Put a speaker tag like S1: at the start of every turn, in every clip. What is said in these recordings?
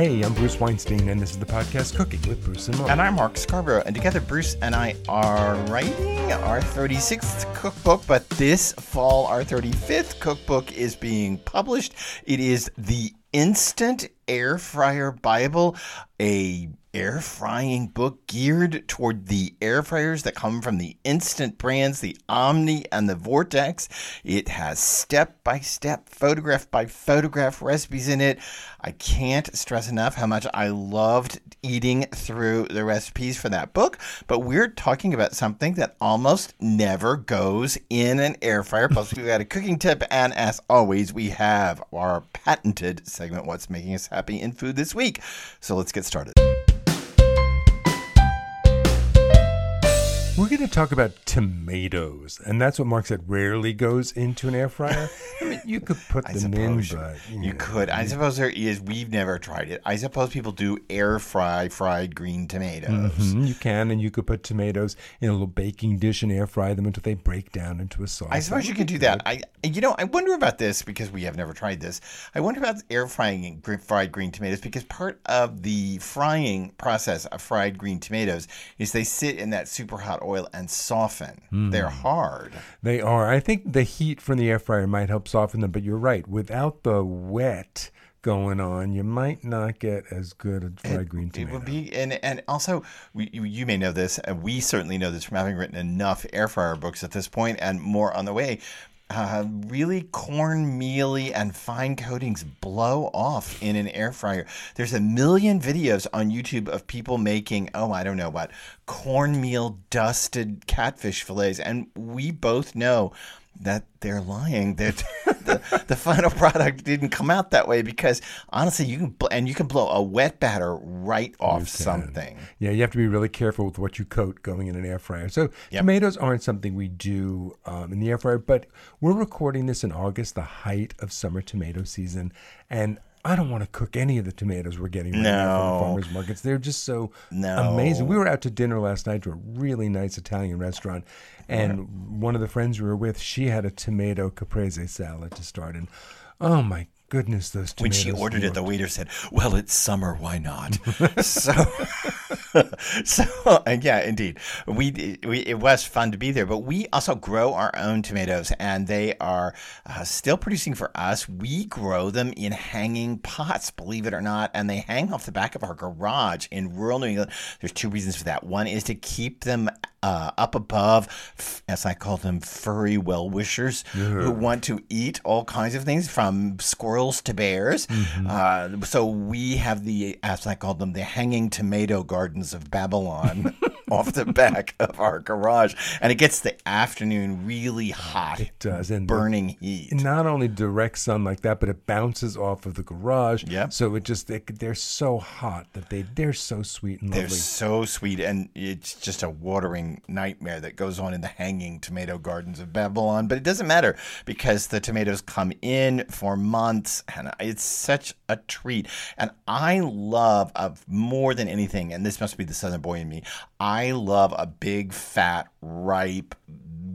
S1: Hey, I'm Bruce Weinstein, and this is the podcast Cooking with Bruce and Mark.
S2: And I'm Mark Scarborough, and together Bruce and I are writing our 36th cookbook, but this fall, our 35th cookbook is being published. It is the Instant Air Fryer Bible, a air frying book geared toward the air fryers that come from the instant brands, the Omni and the Vortex. It has step by step, photograph by photograph recipes in it. I can't stress enough how much I loved eating through the recipes for that book, but we're talking about something that almost never goes in an air fryer. Plus, we've got a cooking tip, and as always, we have our patented segment, What's Making Us Happy in Food This Week. So let's get started.
S1: We're going to talk about tomatoes, and that's what Mark said rarely goes into an air fryer. I mean, you could put
S2: I
S1: them in, but
S2: you
S1: know,
S2: could. I suppose there is. We've never tried it. I suppose people do air fry fried green tomatoes.
S1: Mhm, you can, and you could put tomatoes in a little baking dish and air fry them until they break down into a sauce.
S2: I suppose you can do that. I, you know, I wonder about this because we have never tried this. I wonder about air frying fried green tomatoes because part of the frying process of fried green tomatoes is they sit in that super hot oil and soften.
S1: Hmm.
S2: They're hard.
S1: They are. I think the heat from the air fryer might help soften them, but you're right. Without the wet going on, you might not get as good a fried green
S2: It
S1: tomato.
S2: would be, and and also we, you you may know this, and we certainly know this from having written enough air fryer books at this point, and more on the way. Uh, really cornmealy and fine coatings blow off in an air fryer. There's a million videos on YouTube of people making, oh, I don't know what, cornmeal dusted catfish fillets. And we both know that they're lying. That the, the final product didn't come out that way because honestly, you can, bl- and you can blow a wet batter right off something.
S1: Yeah, you have to be really careful with what you coat going in an air fryer. So
S2: Yep.
S1: tomatoes aren't something we do um, in the air fryer, but we're recording this in August, the height of summer tomato season, and I don't want to cook any of the tomatoes we're getting right now from the farmers markets. They're just so
S2: No.
S1: amazing. We were out to dinner last night to a really nice Italian restaurant, and one of the friends we were with, she had a tomato caprese salad to start, and oh my goodness, those tomatoes.
S2: When she ordered it, the waiter said, "Well, it's summer. Why not?" so, so and yeah, indeed, we, we it was fun to be there. But we also grow our own tomatoes, and they are uh, still producing for us. We grow them in hanging pots, believe it or not, and they hang off the back of our garage in rural New England. There's two reasons for that. One is to keep them uh, up above, f- as I call them, furry well wishers who want to eat all kinds of things from squirrels to bears. Uh, so we have the, as I call them, the hanging tomato gardens of Babylon off the back of our garage. And it gets the afternoon really hot,
S1: It does, and the-
S2: burning heat.
S1: not only direct sun like that, but it bounces off of the garage.
S2: Yep.
S1: So it just they, they're so hot that they they're so sweet and
S2: They're
S1: lovely.
S2: so sweet, and it's just a watering nightmare that goes on in the hanging tomato gardens of Babylon. But it doesn't matter because the tomatoes come in for months, and it's such a treat. And I love, of more than anything, and this must be the Southern boy in me. I love a big, fat, ripe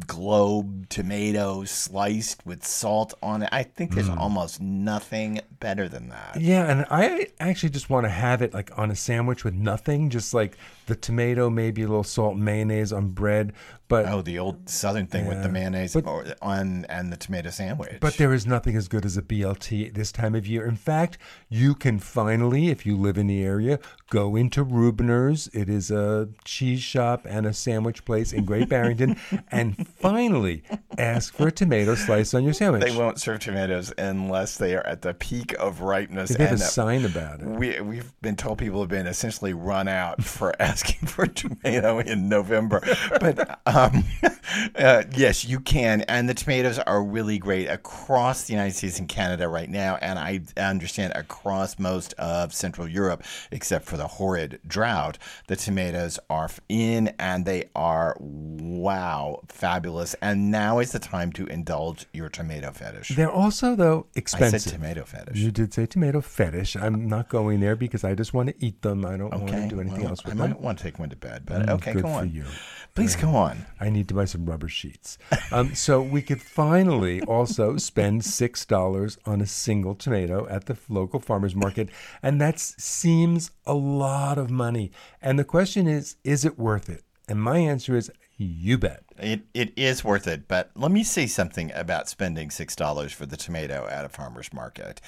S2: globe tomato sliced with salt on it. I think there's mm. almost nothing better than that.
S1: Yeah, and I actually just want to have it like on a sandwich with nothing, just like the tomato, maybe a little salt, mayonnaise on bread. But
S2: Oh, the old Southern thing with the mayonnaise
S1: But-
S2: on and the tomato sandwich.
S1: But there is nothing as good as a BLT this time of year. In fact, you can finally, if you live in the area, go into Rubiner's. It is a cheese shop and a sandwich place in Great Barrington, and finally ask for a tomato slice on your sandwich.
S2: they won't serve tomatoes unless they are at the peak of ripeness.
S1: They have a
S2: and
S1: sign about it.
S2: we we've been told people have been essentially run out for asking for a tomato in November, but um, uh, yes, you can. And the tomatoes are really great across the United States and Canada right now, and I understand across most of Central Europe, except for the horrid drought. The tomatoes are in, and they are wow, fabulous. And now is the time to indulge your tomato fetish.
S1: They're also though expensive.
S2: I said tomato fetish.
S1: You did say tomato fetish. I'm not going there because I just want to eat them. I don't want to do anything
S2: well,
S1: else with them.
S2: I might want to take one to bed, but
S1: Mm,
S2: okay, go on.
S1: you.
S2: Please go on.
S1: I need to buy some rubber sheets. Um, so we could finally also spend $6 on a single tomato at the local farmer's market. And that seems a lot of money. And the question is, is it worth it? And my answer is, you bet.
S2: It, it is worth it, but let me say something about spending $6 for the tomato at a farmer's market.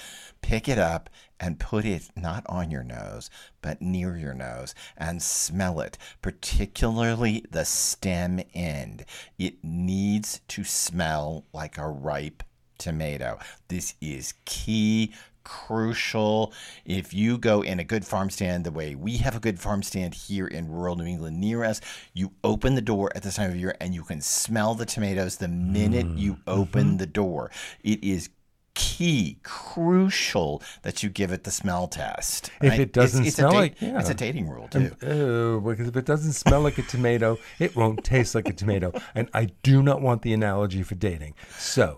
S2: Pick it up and put it not on your nose, but near your nose and smell it, particularly the stem end. It needs to smell like a ripe tomato. This is key crucial. If you go in a good farm stand the way we have a good farm stand here in rural New England near us, you open the door at this time of year and you can smell the tomatoes the minute mm. you open mm-hmm. the door. It is key, crucial that you give it the smell test.
S1: If right? it doesn't it's, it's smell
S2: da-
S1: like,
S2: yeah. it's a dating rule too.
S1: And, because if it doesn't smell like a tomato, it won't taste like a tomato. And I do not want the analogy for dating. So.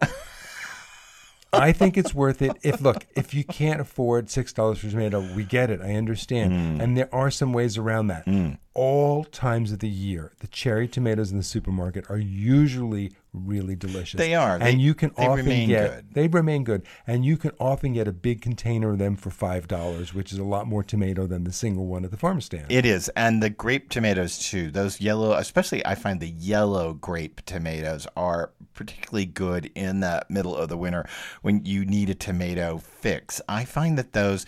S1: I think it's worth it. If look, if you can't afford six dollars for tomato, we get it. I understand, mm. and there are some ways around that. Mm. All times of the year, the cherry tomatoes in the supermarket are usually really delicious.
S2: They are,
S1: and
S2: they,
S1: you can often get
S2: good.
S1: they remain good, and you can often get a big container of them for five dollars, which is a lot more tomato than the single one at the farm stand.
S2: It is, and the grape tomatoes too. Those yellow, especially I find the yellow grape tomatoes are particularly good in the middle of the winter when you need a tomato fix. I find that those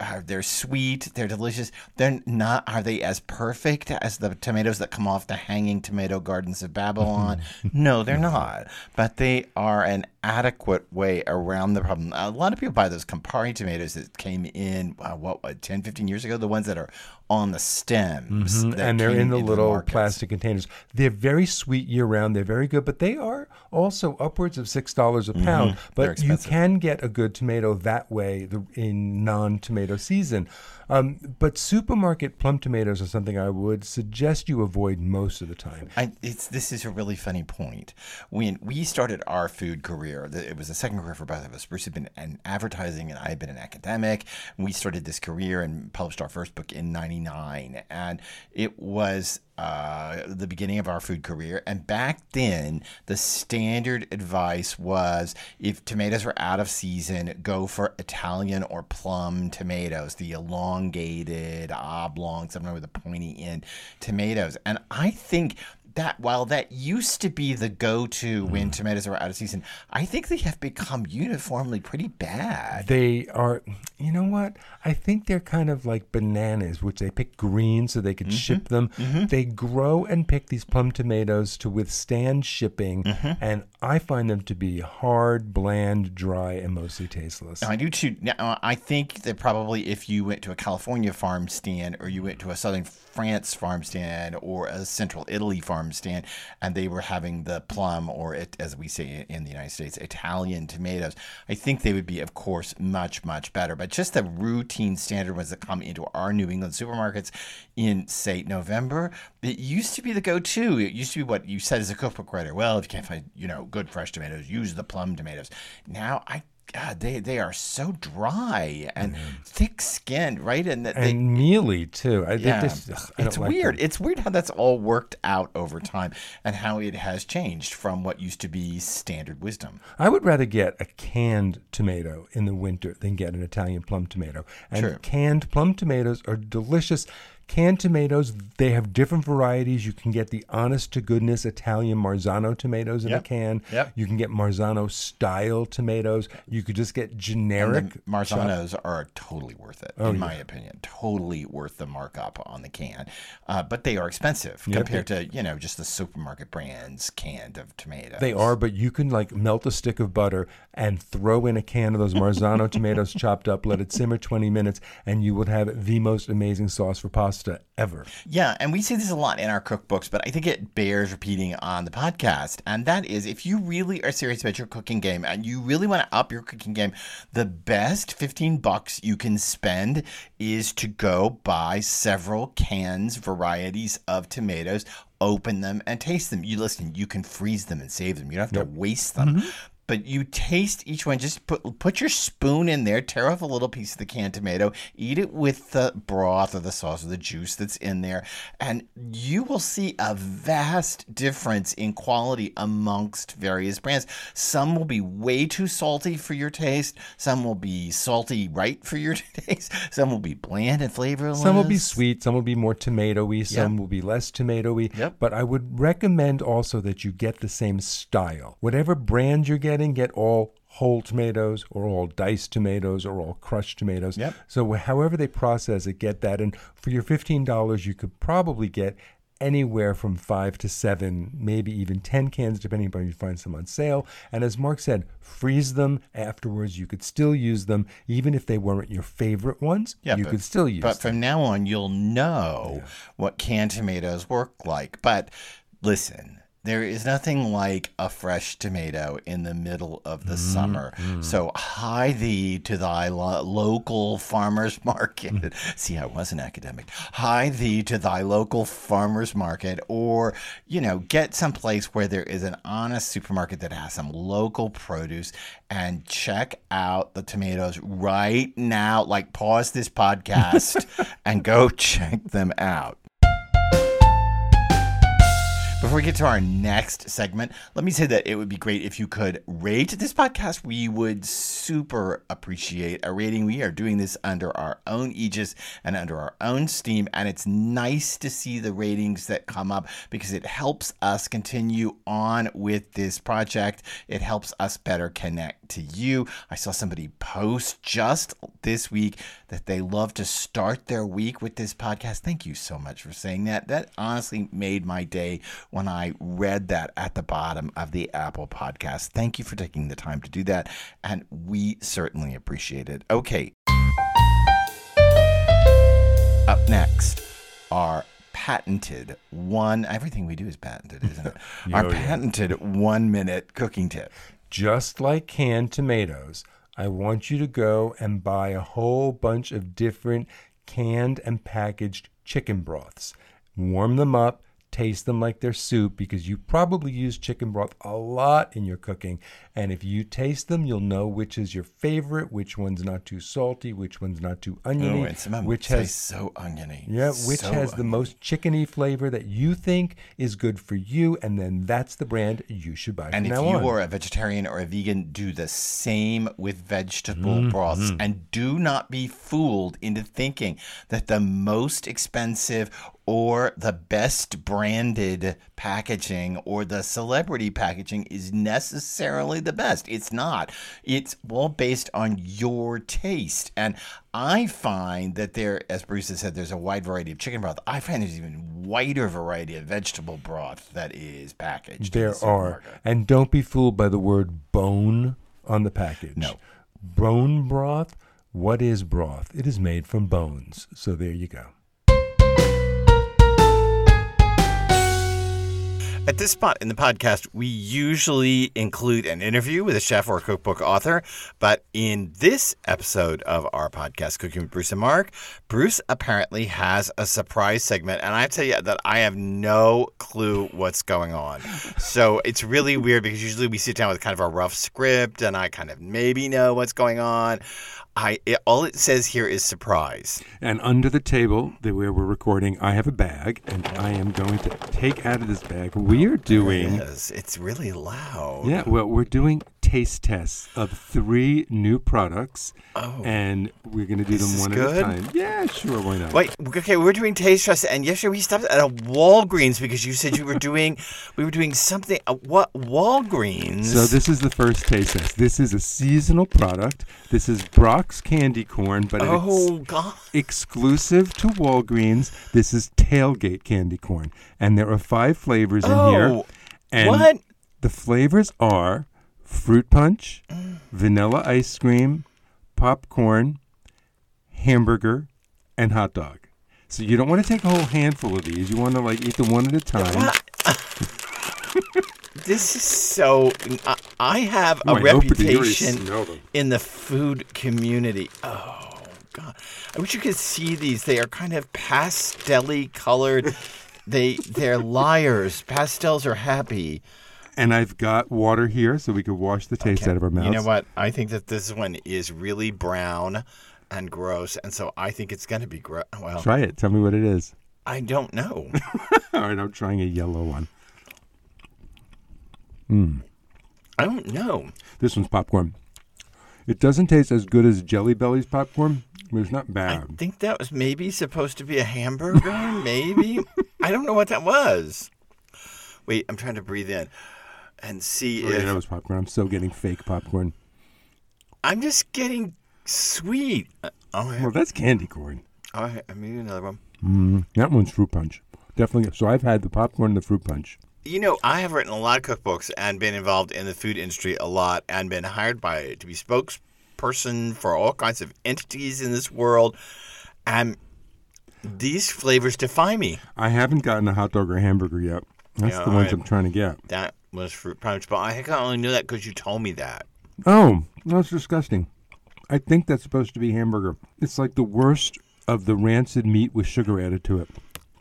S2: uh, they're sweet, they're delicious. They're not. Are they as perfect as the tomatoes that come off the hanging tomato gardens of Babylon? no, they're not. But they are an adequate way around the problem. A lot of people buy those Campari tomatoes that came in uh, what, what 10, 15 years ago. The ones that are on the stems,
S1: mm-hmm. and they're in the little the plastic containers. They're very sweet year round. They're very good, but they are also upwards of six dollars a pound. Mm-hmm. But you can get a good tomato that way in non-tomato season. Um, but supermarket plum tomatoes are something I would suggest you avoid most of the time.
S2: I, this is a really funny point. When we started our food career, it was a second career for both of us. Bruce had been in advertising, and I had been an academic. We started this career and published our first book in '99, and it was uh, the beginning of our food career. And back then, the standard advice was if tomatoes were out of season, go for Italian or plum tomatoes, the elongated, oblong, something with a pointy end tomatoes. And I think that while that used to be the go-to mm. when tomatoes are out of season, I think they have become uniformly pretty bad.
S1: They are. You know what? I think they're kind of like bananas, which they pick green so they could mm-hmm. ship them. Mm-hmm. They grow and pick these plum tomatoes to withstand shipping, mm-hmm. and I find them to be hard, bland, dry, and mostly tasteless.
S2: I do too. Now, I think that probably if you went to a California farm stand or you went to a southern France farm stand or a central Italy farm stand, and they were having the plum, or it, as we say in the United States, Italian tomatoes, I think they would be, of course, much, much better. But just the routine standard ones that come into our New England supermarkets in, say, November, it used to be the go to. It used to be what you said as a cookbook writer. Well, if you can't find, you know, good fresh tomatoes, use the plum tomatoes. Now, I God, they they are so dry and mm-hmm. thick skinned, right?
S1: And
S2: they,
S1: and mealy too. I,
S2: yeah, just, ugh, it's like weird. Them. It's weird how that's all worked out over time and how it has changed from what used to be standard wisdom.
S1: I would rather get a canned tomato in the winter than get an Italian plum tomato. And canned plum tomatoes are delicious Canned tomatoes, they have different varieties. You can get the honest to goodness Italian Marzano tomatoes in
S2: yep.
S1: a can.
S2: Yep.
S1: You can get Marzano style tomatoes. You could just get generic.
S2: Marzanos are totally worth it, oh, in yeah. my opinion. Totally worth the markup on the can. Uh, but they are expensive yep. compared to, you know, just the supermarket brands canned of tomatoes.
S1: They are, but you can like melt a stick of butter and throw in a can of those Marzano tomatoes chopped up, let it simmer 20 minutes, and you would have the most amazing sauce for pasta pasta ever.
S2: Yeah, and we say this a lot in our cookbooks, but I think it bears repeating on the podcast. And that is if you really are serious about your cooking game and you really want to up your cooking game, the best 15 bucks you can spend is to go buy several cans, varieties of tomatoes, open them and taste them. You listen, you can freeze them and save them. You don't have to yep. waste them. Mm-hmm but you taste each one. Just put put your spoon in there, tear off a little piece of the canned tomato, eat it with the broth or the sauce or the juice that's in there, and you will see a vast difference in quality amongst various brands. Some will be way too salty for your taste. Some will be salty right for your taste. Some will be bland and flavorless.
S1: Some will be sweet, some will be more tomatoey, some will be less tomatoey.
S2: Yep.
S1: But I would recommend also that you get the same style. Whatever brand you're getting, get all whole tomatoes or all diced tomatoes or all crushed tomatoes.
S2: Yep.
S1: So however they process it, get that. And for your $15, you could probably get anywhere from five to seven, maybe even 10 cans, depending upon if you find some on sale. And as Mark said, freeze them afterwards. You could still use them, even if they weren't your favorite ones.
S2: Yeah,
S1: you
S2: but-
S1: could still use
S2: But
S1: them.
S2: from now on, you'll know what canned tomatoes work like. But listen, there is nothing like a fresh tomato in the middle of the mm-hmm. summer. Mm. So hie thee to thy lo- local farmer's market. Mm. See, I was an academic. Hie thee to thy local farmer's market, or you know, get someplace where there is an honest supermarket that has some local produce, and check out the tomatoes right now. Like, pause this podcast and go check them out. Before we get to our next segment, let me say that it would be great if you could rate this podcast. We would super appreciate a rating. We are doing this under our own aegis and under our own steam, and it's nice to see the ratings that come up because it helps us continue on with this project. It helps us better connect to you. I saw somebody post just this week that they love to start their week with this podcast. Thank you so much for saying that. That honestly made my day when I read that at the bottom of the Apple podcast. Thank you for taking the time to do that. And we certainly appreciate it. Okay. Up next, our patented one, everything we do is patented, isn't it? our
S1: Oh, yeah.
S2: patented one minute cooking tip.
S1: just like canned tomatoes, I want you to go and buy a whole bunch of different canned and packaged chicken broths. Warm them up, taste them like they're soup because you probably use chicken broth a lot in your cooking. And if you taste them, you'll know which is your favorite, which one's not too salty, which one's not too oniony,
S2: Oh, and some of them
S1: which has
S2: so oniony.
S1: yeah, which
S2: So
S1: has the most chickeny flavor that you think is good for you, and then that's the brand you should buy
S2: And if
S1: now
S2: you
S1: on.
S2: are a vegetarian or a vegan, do the same with vegetable
S1: Mm-hmm.
S2: broths. And do not be fooled into thinking that the most expensive or the best branded packaging or the celebrity packaging is necessarily the best. It's not. It's all based on your taste. And I find that there, as Bruce has said, there's a wide variety of chicken broth. I find there's even wider variety of vegetable broth that is packaged.
S1: There
S2: the
S1: are. And don't be fooled by the word bone on the package.
S2: No.
S1: Bone broth, what is broth? It is made from bones. So there you go.
S2: At this spot in the podcast, we usually include an interview with a chef or cookbook author. But in this episode of our podcast, Cooking with Bruce and Mark, Bruce apparently has a surprise segment. And I tell you that I have no clue what's going on. So it's really weird because usually we sit down with kind of a rough script and I kind of maybe know what's going on. I it, all it says here is surprise.
S1: And under the table that where we're recording, I have a bag, and I am going to take out of this bag. We are doing.
S2: Yes, it's really loud.
S1: Yeah, well, we're doing taste tests of three new products,
S2: Oh.
S1: and we're going to do them one
S2: good?
S1: at a time. Yeah, sure, why not?
S2: Wait, okay, we're doing taste tests, and yesterday we stopped at a Walgreens because you said you were doing, we were doing something. Uh, what Walgreens?
S1: So this is the first taste test. This is a seasonal product. This is Candy corn, but it's
S2: Oh God!
S1: exclusive to Walgreens. This is tailgate candy corn, and there are five flavors in
S2: Oh,
S1: here. And
S2: what?
S1: The flavors are fruit punch, vanilla ice cream, popcorn, hamburger, and hot dog. So you don't want to take a whole handful of these. You want to like eat them one at a time.
S2: This is so. I, I have a
S1: Oh, I opened it, you already
S2: reputation in the food community. Oh God! I wish you could see these. They are kind of pastelly colored. they they're liars. Pastels are happy.
S1: And I've got water here so we could wash the taste out of our mouths.
S2: You know what? I think that this one is really brown and gross, and so I think it's going to be gross. Well,
S1: Try it. Tell me what it is.
S2: I don't know.
S1: All right, I'm trying a yellow one.
S2: I don't know.
S1: This one's popcorn. It doesn't taste as good as Jelly Belly's popcorn, but it's not bad.
S2: I think that was maybe supposed to be a hamburger. maybe I don't know what that was. Wait, I'm trying to breathe in and see
S1: Oh, yeah,
S2: if
S1: that was popcorn. I'm still getting fake popcorn.
S2: I'm just getting sweet. Uh, Oh,
S1: Well, that's candy corn.
S2: oh, I need another one.
S1: Mm, that one's fruit punch. Definitely. So I've had the popcorn and the fruit punch.
S2: You know, I have written a lot of cookbooks and been involved in the food industry a lot and been hired by to be spokesperson for all kinds of entities in this world. And these flavors defy me.
S1: I haven't gotten a hot dog or hamburger yet. That's
S2: Yeah,
S1: the ones
S2: right.
S1: I'm trying to get.
S2: That was fruit punch, but I think I only knew that because you told me that.
S1: Oh, that's disgusting. I think that's supposed to be hamburger. It's like the worst of the rancid meat with sugar added to it.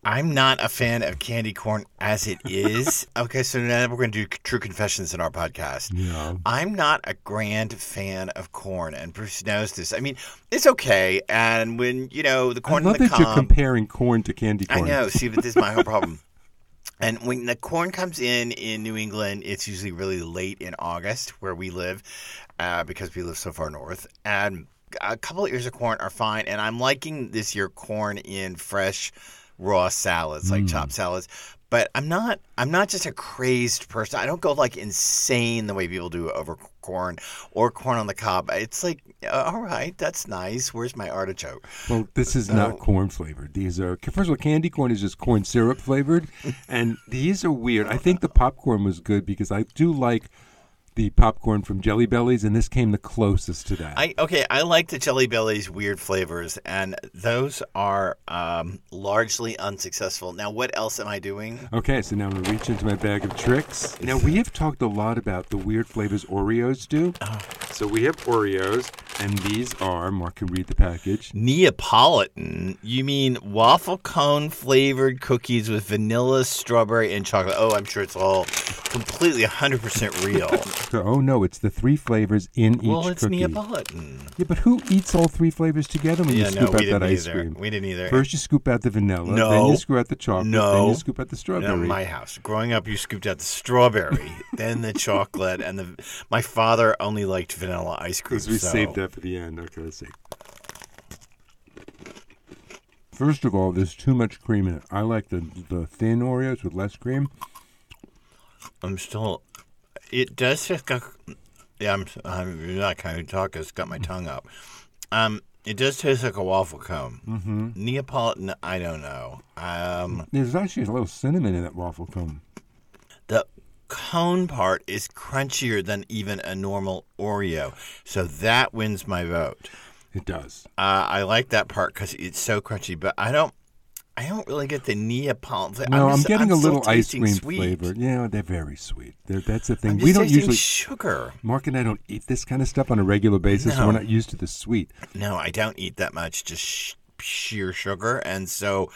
S2: I'm not a fan of candy corn as it is. okay, so now we're going to do true confessions in our podcast.
S1: Yeah.
S2: I'm not a grand fan of corn, and Bruce knows this. I mean, it's okay, and when you know the corn I
S1: love
S2: in the
S1: that you're comparing corn to candy corn.
S2: I know. See, but this is my whole problem. And when the corn comes in in New England, it's usually really late in August where we live, uh, because we live so far north. And a couple of ears of corn are fine, and I'm liking this year corn in fresh, raw salads like chopped salads. But I'm not. I'm not just a crazed person. I don't go like insane the way people do over corn or corn on the cob. It's like, uh, all right, that's nice. Where's my artichoke?
S1: Well, this is
S2: No.
S1: not corn flavored. These are first of all, candy corn is just corn syrup flavored, and these are weird. I think the popcorn was good because I do like the popcorn from Jelly Bellies, and this came the closest to that.
S2: I okay. I like the Jelly Bellies weird flavors, and those are um, largely unsuccessful. Now, what else am I doing?
S1: Okay, so now I'm gonna reach into my bag of tricks. Now we have talked a lot about the weird flavors Oreos do. So we have Oreos, and these are Mark can read the package.
S2: Neapolitan? You mean waffle cone flavored cookies with vanilla, strawberry, and chocolate? Oh, I'm sure it's all completely 100% real.
S1: So, oh no, it's the three flavors in each
S2: well, it's
S1: cookie.
S2: Neapolitan.
S1: Yeah, but who eats all three flavors together when
S2: Yeah,
S1: you scoop
S2: we
S1: out that ice
S2: either.
S1: cream?
S2: We didn't either.
S1: First you scoop out the vanilla,
S2: No.
S1: then you scoop out the chocolate,
S2: No.
S1: then you scoop out the
S2: No,
S1: strawberry.
S2: my house. Growing up, you scooped out the strawberry, then the chocolate, and the. My father only liked vanilla ice cream.
S1: Because we
S2: so-
S1: saved that for the end. Okay, let's see. First of all, there's too much cream in it. I like the the thin Oreos with less cream.
S2: I'm still. It does taste like. Yeah, I'm. I'm not kind of talk. It's got my tongue up. Um, it does taste like a waffle cone. Mm-hmm. Neapolitan, I don't know. Um,
S1: There's actually a little cinnamon in that waffle cone.
S2: Cone part is crunchier than even a normal Oreo, so that wins my vote.
S1: It does.
S2: Uh, I like that part because it's so crunchy, but I don't. I don't really get the Neapolitan.
S1: No, I'm,
S2: just-
S1: getting a little ice cream
S2: sweet.
S1: flavor. Yeah, they're very sweet. They're, that's the thing.
S2: I'm
S1: we don't usually.
S2: sugar.
S1: Mark and I don't eat this kind of stuff on a regular basis. so
S2: No.
S1: We're not used to the sweet.
S2: No, I don't eat that much, just sh- sheer sugar, and so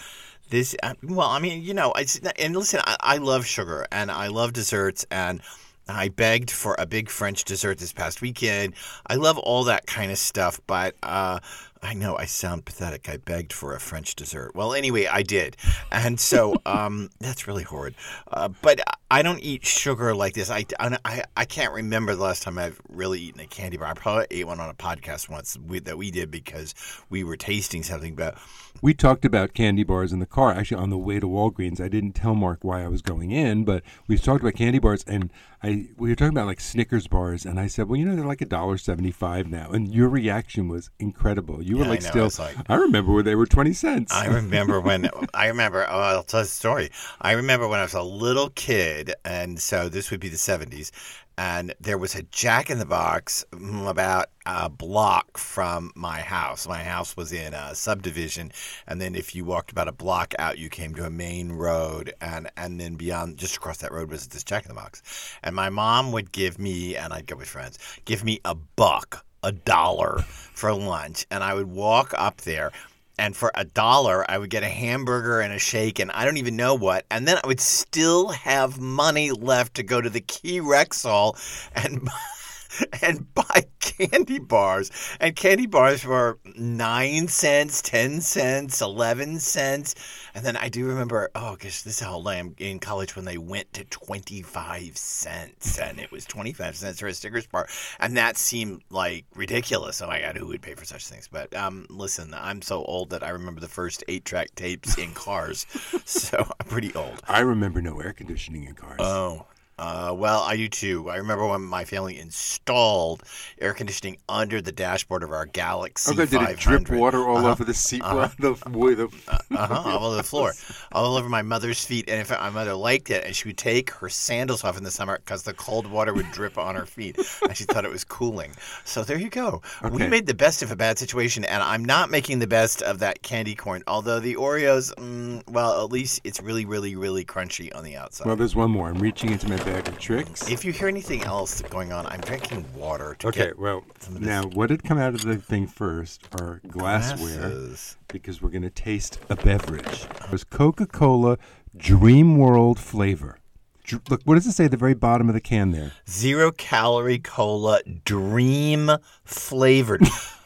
S2: this. uh, Well, I mean, you know, it's and listen, I, I love sugar and I love desserts, and I begged for a big French dessert this past weekend. I love all that kind of stuff, but uh, I know I sound pathetic. I begged for a French dessert. Well, anyway, I did, and so um, that's really horrid. Uh, but I don't eat sugar like this. I, I, I can't remember the last time I've really eaten a candy bar. I probably ate one on a podcast once we, that we did because we were tasting something. But
S1: We talked about candy bars in the car. Actually, on the way to Walgreens, I didn't tell Mark why I was going in, but we talked about candy bars, and I we were talking about like Snickers bars, and I said, well, you know, they're like a dollar seventy-five now, and your reaction was incredible. You were
S2: Yeah, I
S1: like,
S2: know,
S1: still,
S2: it's like-
S1: I remember when they were twenty cents.
S2: I remember when I remember. Oh, I'll tell the story. I remember when I was a little kid, and so this would be the seventies, and there was a Jack in the Box mm, about a block from my house. My house was in a subdivision, and then if you walked about a block out, you came to a main road, and and then beyond, just across that road was this Jack in the Box, and my mom would give me, and I'd go with friends, give me a buck, a dollar for lunch, and I would walk up there and for a dollar, I would get a hamburger and a shake, and I don't even know what. And then I would still have money left to go to the Key Rexall and and buy candy bars. And candy bars were nine cents, ten cents, eleven cents. And then I do remember, oh gosh, this is how old I am in college when they went to twenty five cents, and it was twenty five cents for a Snickers bar, and that seemed like ridiculous. Oh my god, who would pay for such things? But um, listen, I'm so old that I remember the first eight track tapes in cars, so I'm pretty old.
S1: I remember no air conditioning in cars.
S2: Oh. Uh, well, I do too. I remember when my family installed air conditioning under the dashboard of our Galaxie.
S1: okay, did it drip water all over the seat, the, the,
S2: uh-huh, all over the floor, all over my mother's feet. And in fact, my mother liked it, and she would take her sandals off in the summer because the cold water would drip on her feet, and she thought it was cooling. So there you go.
S1: Okay.
S2: We made the best of a bad situation, and I'm not making the best of that candy corn. Although the Oreos, mm, well, at least it's really, really, really crunchy on the outside.
S1: Well, there's one more. I'm reaching into my bag of tricks.
S2: If you hear anything else going on, I'm drinking water to
S1: Okay, well,
S2: some of this
S1: now what did come out of the thing first are glassware
S2: glasses.
S1: because we're going to taste a beverage. It was Coca Cola Dream World flavor. Dr- Look, what does it say at the very bottom of the can there?
S2: Zero calorie cola, dream flavored.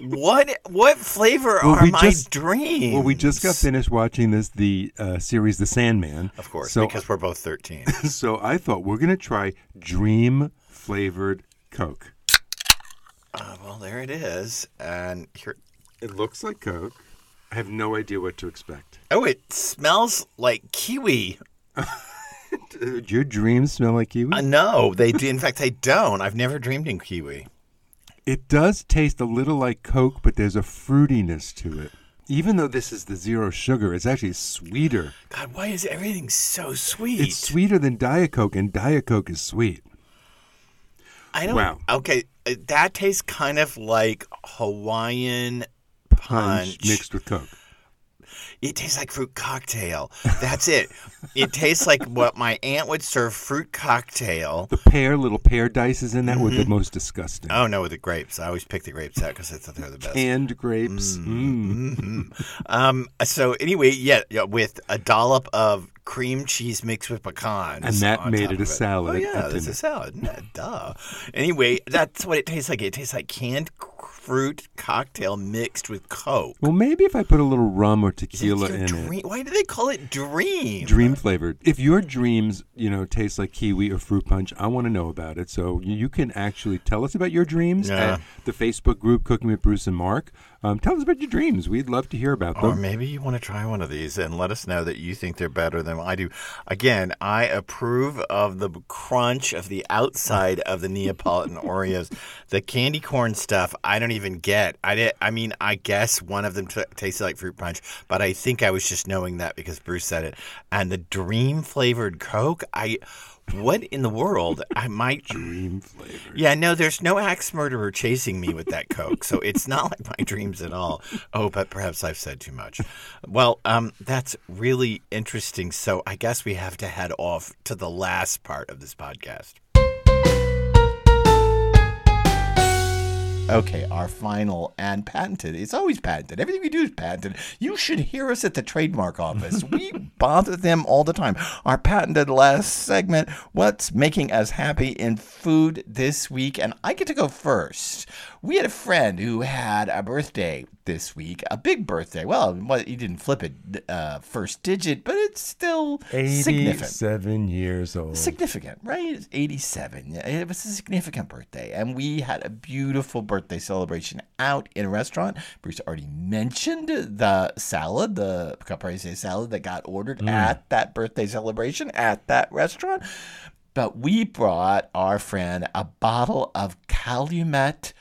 S2: what what flavor
S1: Well,
S2: are my
S1: just-
S2: dreams?
S1: Well, we just got finished watching this the uh, series The Sandman.
S2: Of course,
S1: So,
S2: because we're both 13.
S1: so I thought we're going to try Dream flavored Coke.
S2: uh, well, there it is. And here.
S1: It looks like Coke. I have no idea what to expect.
S2: Oh, it smells like kiwi.
S1: Do your dreams smell like kiwi?
S2: Uh, no, they do. In fact, they don't. I've never dreamed in kiwi.
S1: It does taste a little like Coke, but there's a fruitiness to it. Even though this is the zero sugar, it's actually sweeter.
S2: God, why is everything so sweet?
S1: It's sweeter than Diet Coke, and Diet Coke is sweet.
S2: I don't.
S1: Wow.
S2: Okay, uh, that tastes kind of like Hawaiian
S1: Punch,
S2: punch.
S1: mixed with Coke.
S2: It tastes like fruit cocktail. That's it. it tastes like what my aunt would serve fruit cocktail.
S1: The pear, little pear dices in that were
S2: Mm-hmm.
S1: the most disgusting.
S2: Oh no, with the grapes. I always pick the grapes out because I thought they were the best.
S1: Canned grapes. Mm.
S2: Um. So anyway, yeah, yeah, with a dollop of cream cheese mixed with pecans,
S1: And that made it a
S2: of
S1: salad
S2: Oh yeah, it's a salad. Duh. Anyway, that's what it tastes like. It tastes like canned fruit cocktail mixed with Coke.
S1: Well, maybe if I put a little rum or tequila in it.
S2: Why do they call it dream?
S1: Dream flavored. If your dreams, you know, taste like kiwi or fruit punch, I want to know about it. So you- you can actually tell us about your dreams
S2: Yeah.
S1: at the Facebook group Cooking with Bruce and Mark. Um, tell us about your dreams. We'd love to hear about them.
S2: Or maybe you want to try one of these and let us know that you think they're better than I do. Again, I approve of the crunch of the outside of the Neapolitan Oreos. The candy corn stuff, I don't even get. I did, I mean, I guess one of them t- tasted like fruit punch, but I think I was just knowing that because Bruce said it. And the dream flavored Coke, I. What in the world? I might.
S1: Dream flavored.
S2: Yeah, no, there's no axe murderer chasing me with that Coke, so it's not like my dreams at all. Oh, but perhaps I've said too much. Well, um, that's really interesting. So I guess we have to head off to the last part of this podcast. Okay, our final and patented. It's always patented. Everything we do is patented. You should hear us at the trademark office. we bother them all the time. Our patented last segment, What's Making Us Happy in Food This Week? And I get to go first. We had a friend who had a birthday this week, a big birthday. Well, he didn't flip it uh, first digit, but it's still significant.
S1: 87 years old.
S2: Significant, right? 87. It was a significant birthday. And we had a beautiful birthday celebration out in a restaurant. Bruce already mentioned the salad, the caprese salad that got ordered at that birthday celebration at that restaurant. But we brought our friend a bottle of Calumet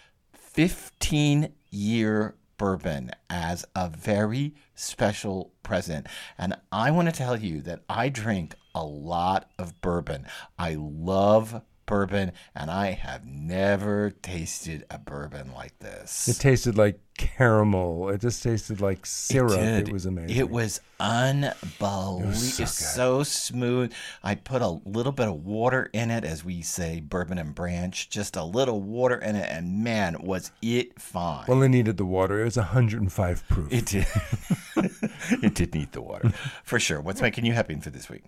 S2: 15 year bourbon as a very special present. And I want to tell you that I drink a lot of bourbon. I love bourbon, and I have never tasted a bourbon like this.
S1: It tasted like caramel. It just tasted like syrup. It,
S2: did.
S1: was amazing.
S2: It was unbelievable.
S1: so
S2: it's
S1: good.
S2: so smooth. I put a little bit of water in it, as we say, bourbon and branch, just a little water in it, and man, was it fine.
S1: well, it needed the water. It was 105 proof.
S2: it did. it did need the water, for sure. What's making you happy for this week?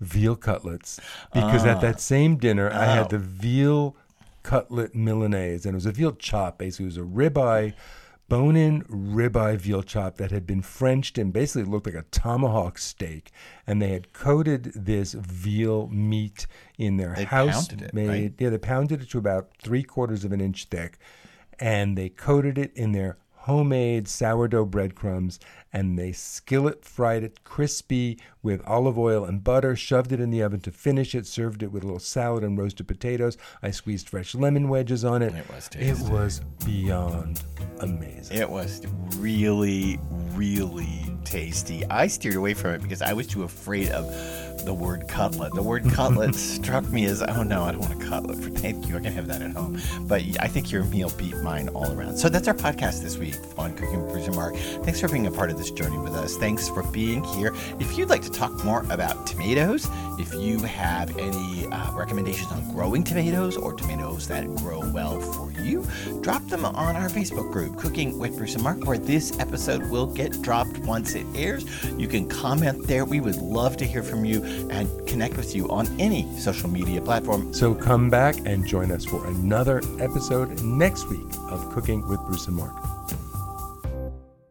S1: Veal cutlets because at that ah. same dinner I had oh. the veal cutlet Milanese and it was a veal chop. Basically, it was a ribeye, bone-in ribeye veal chop that had been Frenched and basically looked like a tomahawk steak. And they had coated this veal meat in their
S2: They
S1: house
S2: pounded it,
S1: made.
S2: right?
S1: Yeah, they pounded it to about three quarters of an inch thick, and they coated it in their homemade sourdough breadcrumbs and they skillet fried it crispy with olive oil and butter, shoved it in the oven to finish it, served it with a little salad and roasted potatoes. I squeezed fresh lemon wedges on it.
S2: It was tasty.
S1: It was beyond amazing.
S2: It was really, really tasty. I steered away from it because I was too afraid of the word cutlet. The word cutlet struck me as, oh no, I don't want a cutlet. For thank you, I can have that at home. But I think your meal beat mine all around. So that's our podcast this week on Cooking with Bruce and Mark. Thanks for being a part of this journey with us. Thanks for being here. If you'd like to talk more about tomatoes, if you have any uh, recommendations on growing tomatoes or tomatoes that grow well for you, drop them on our Facebook group, Cooking with Bruce and Mark, where this episode will get dropped once it airs. You can comment there. We would love to hear from you and connect with you on any social media platform.
S1: So come back and join us for another episode next week of Cooking with Bruce and Mark.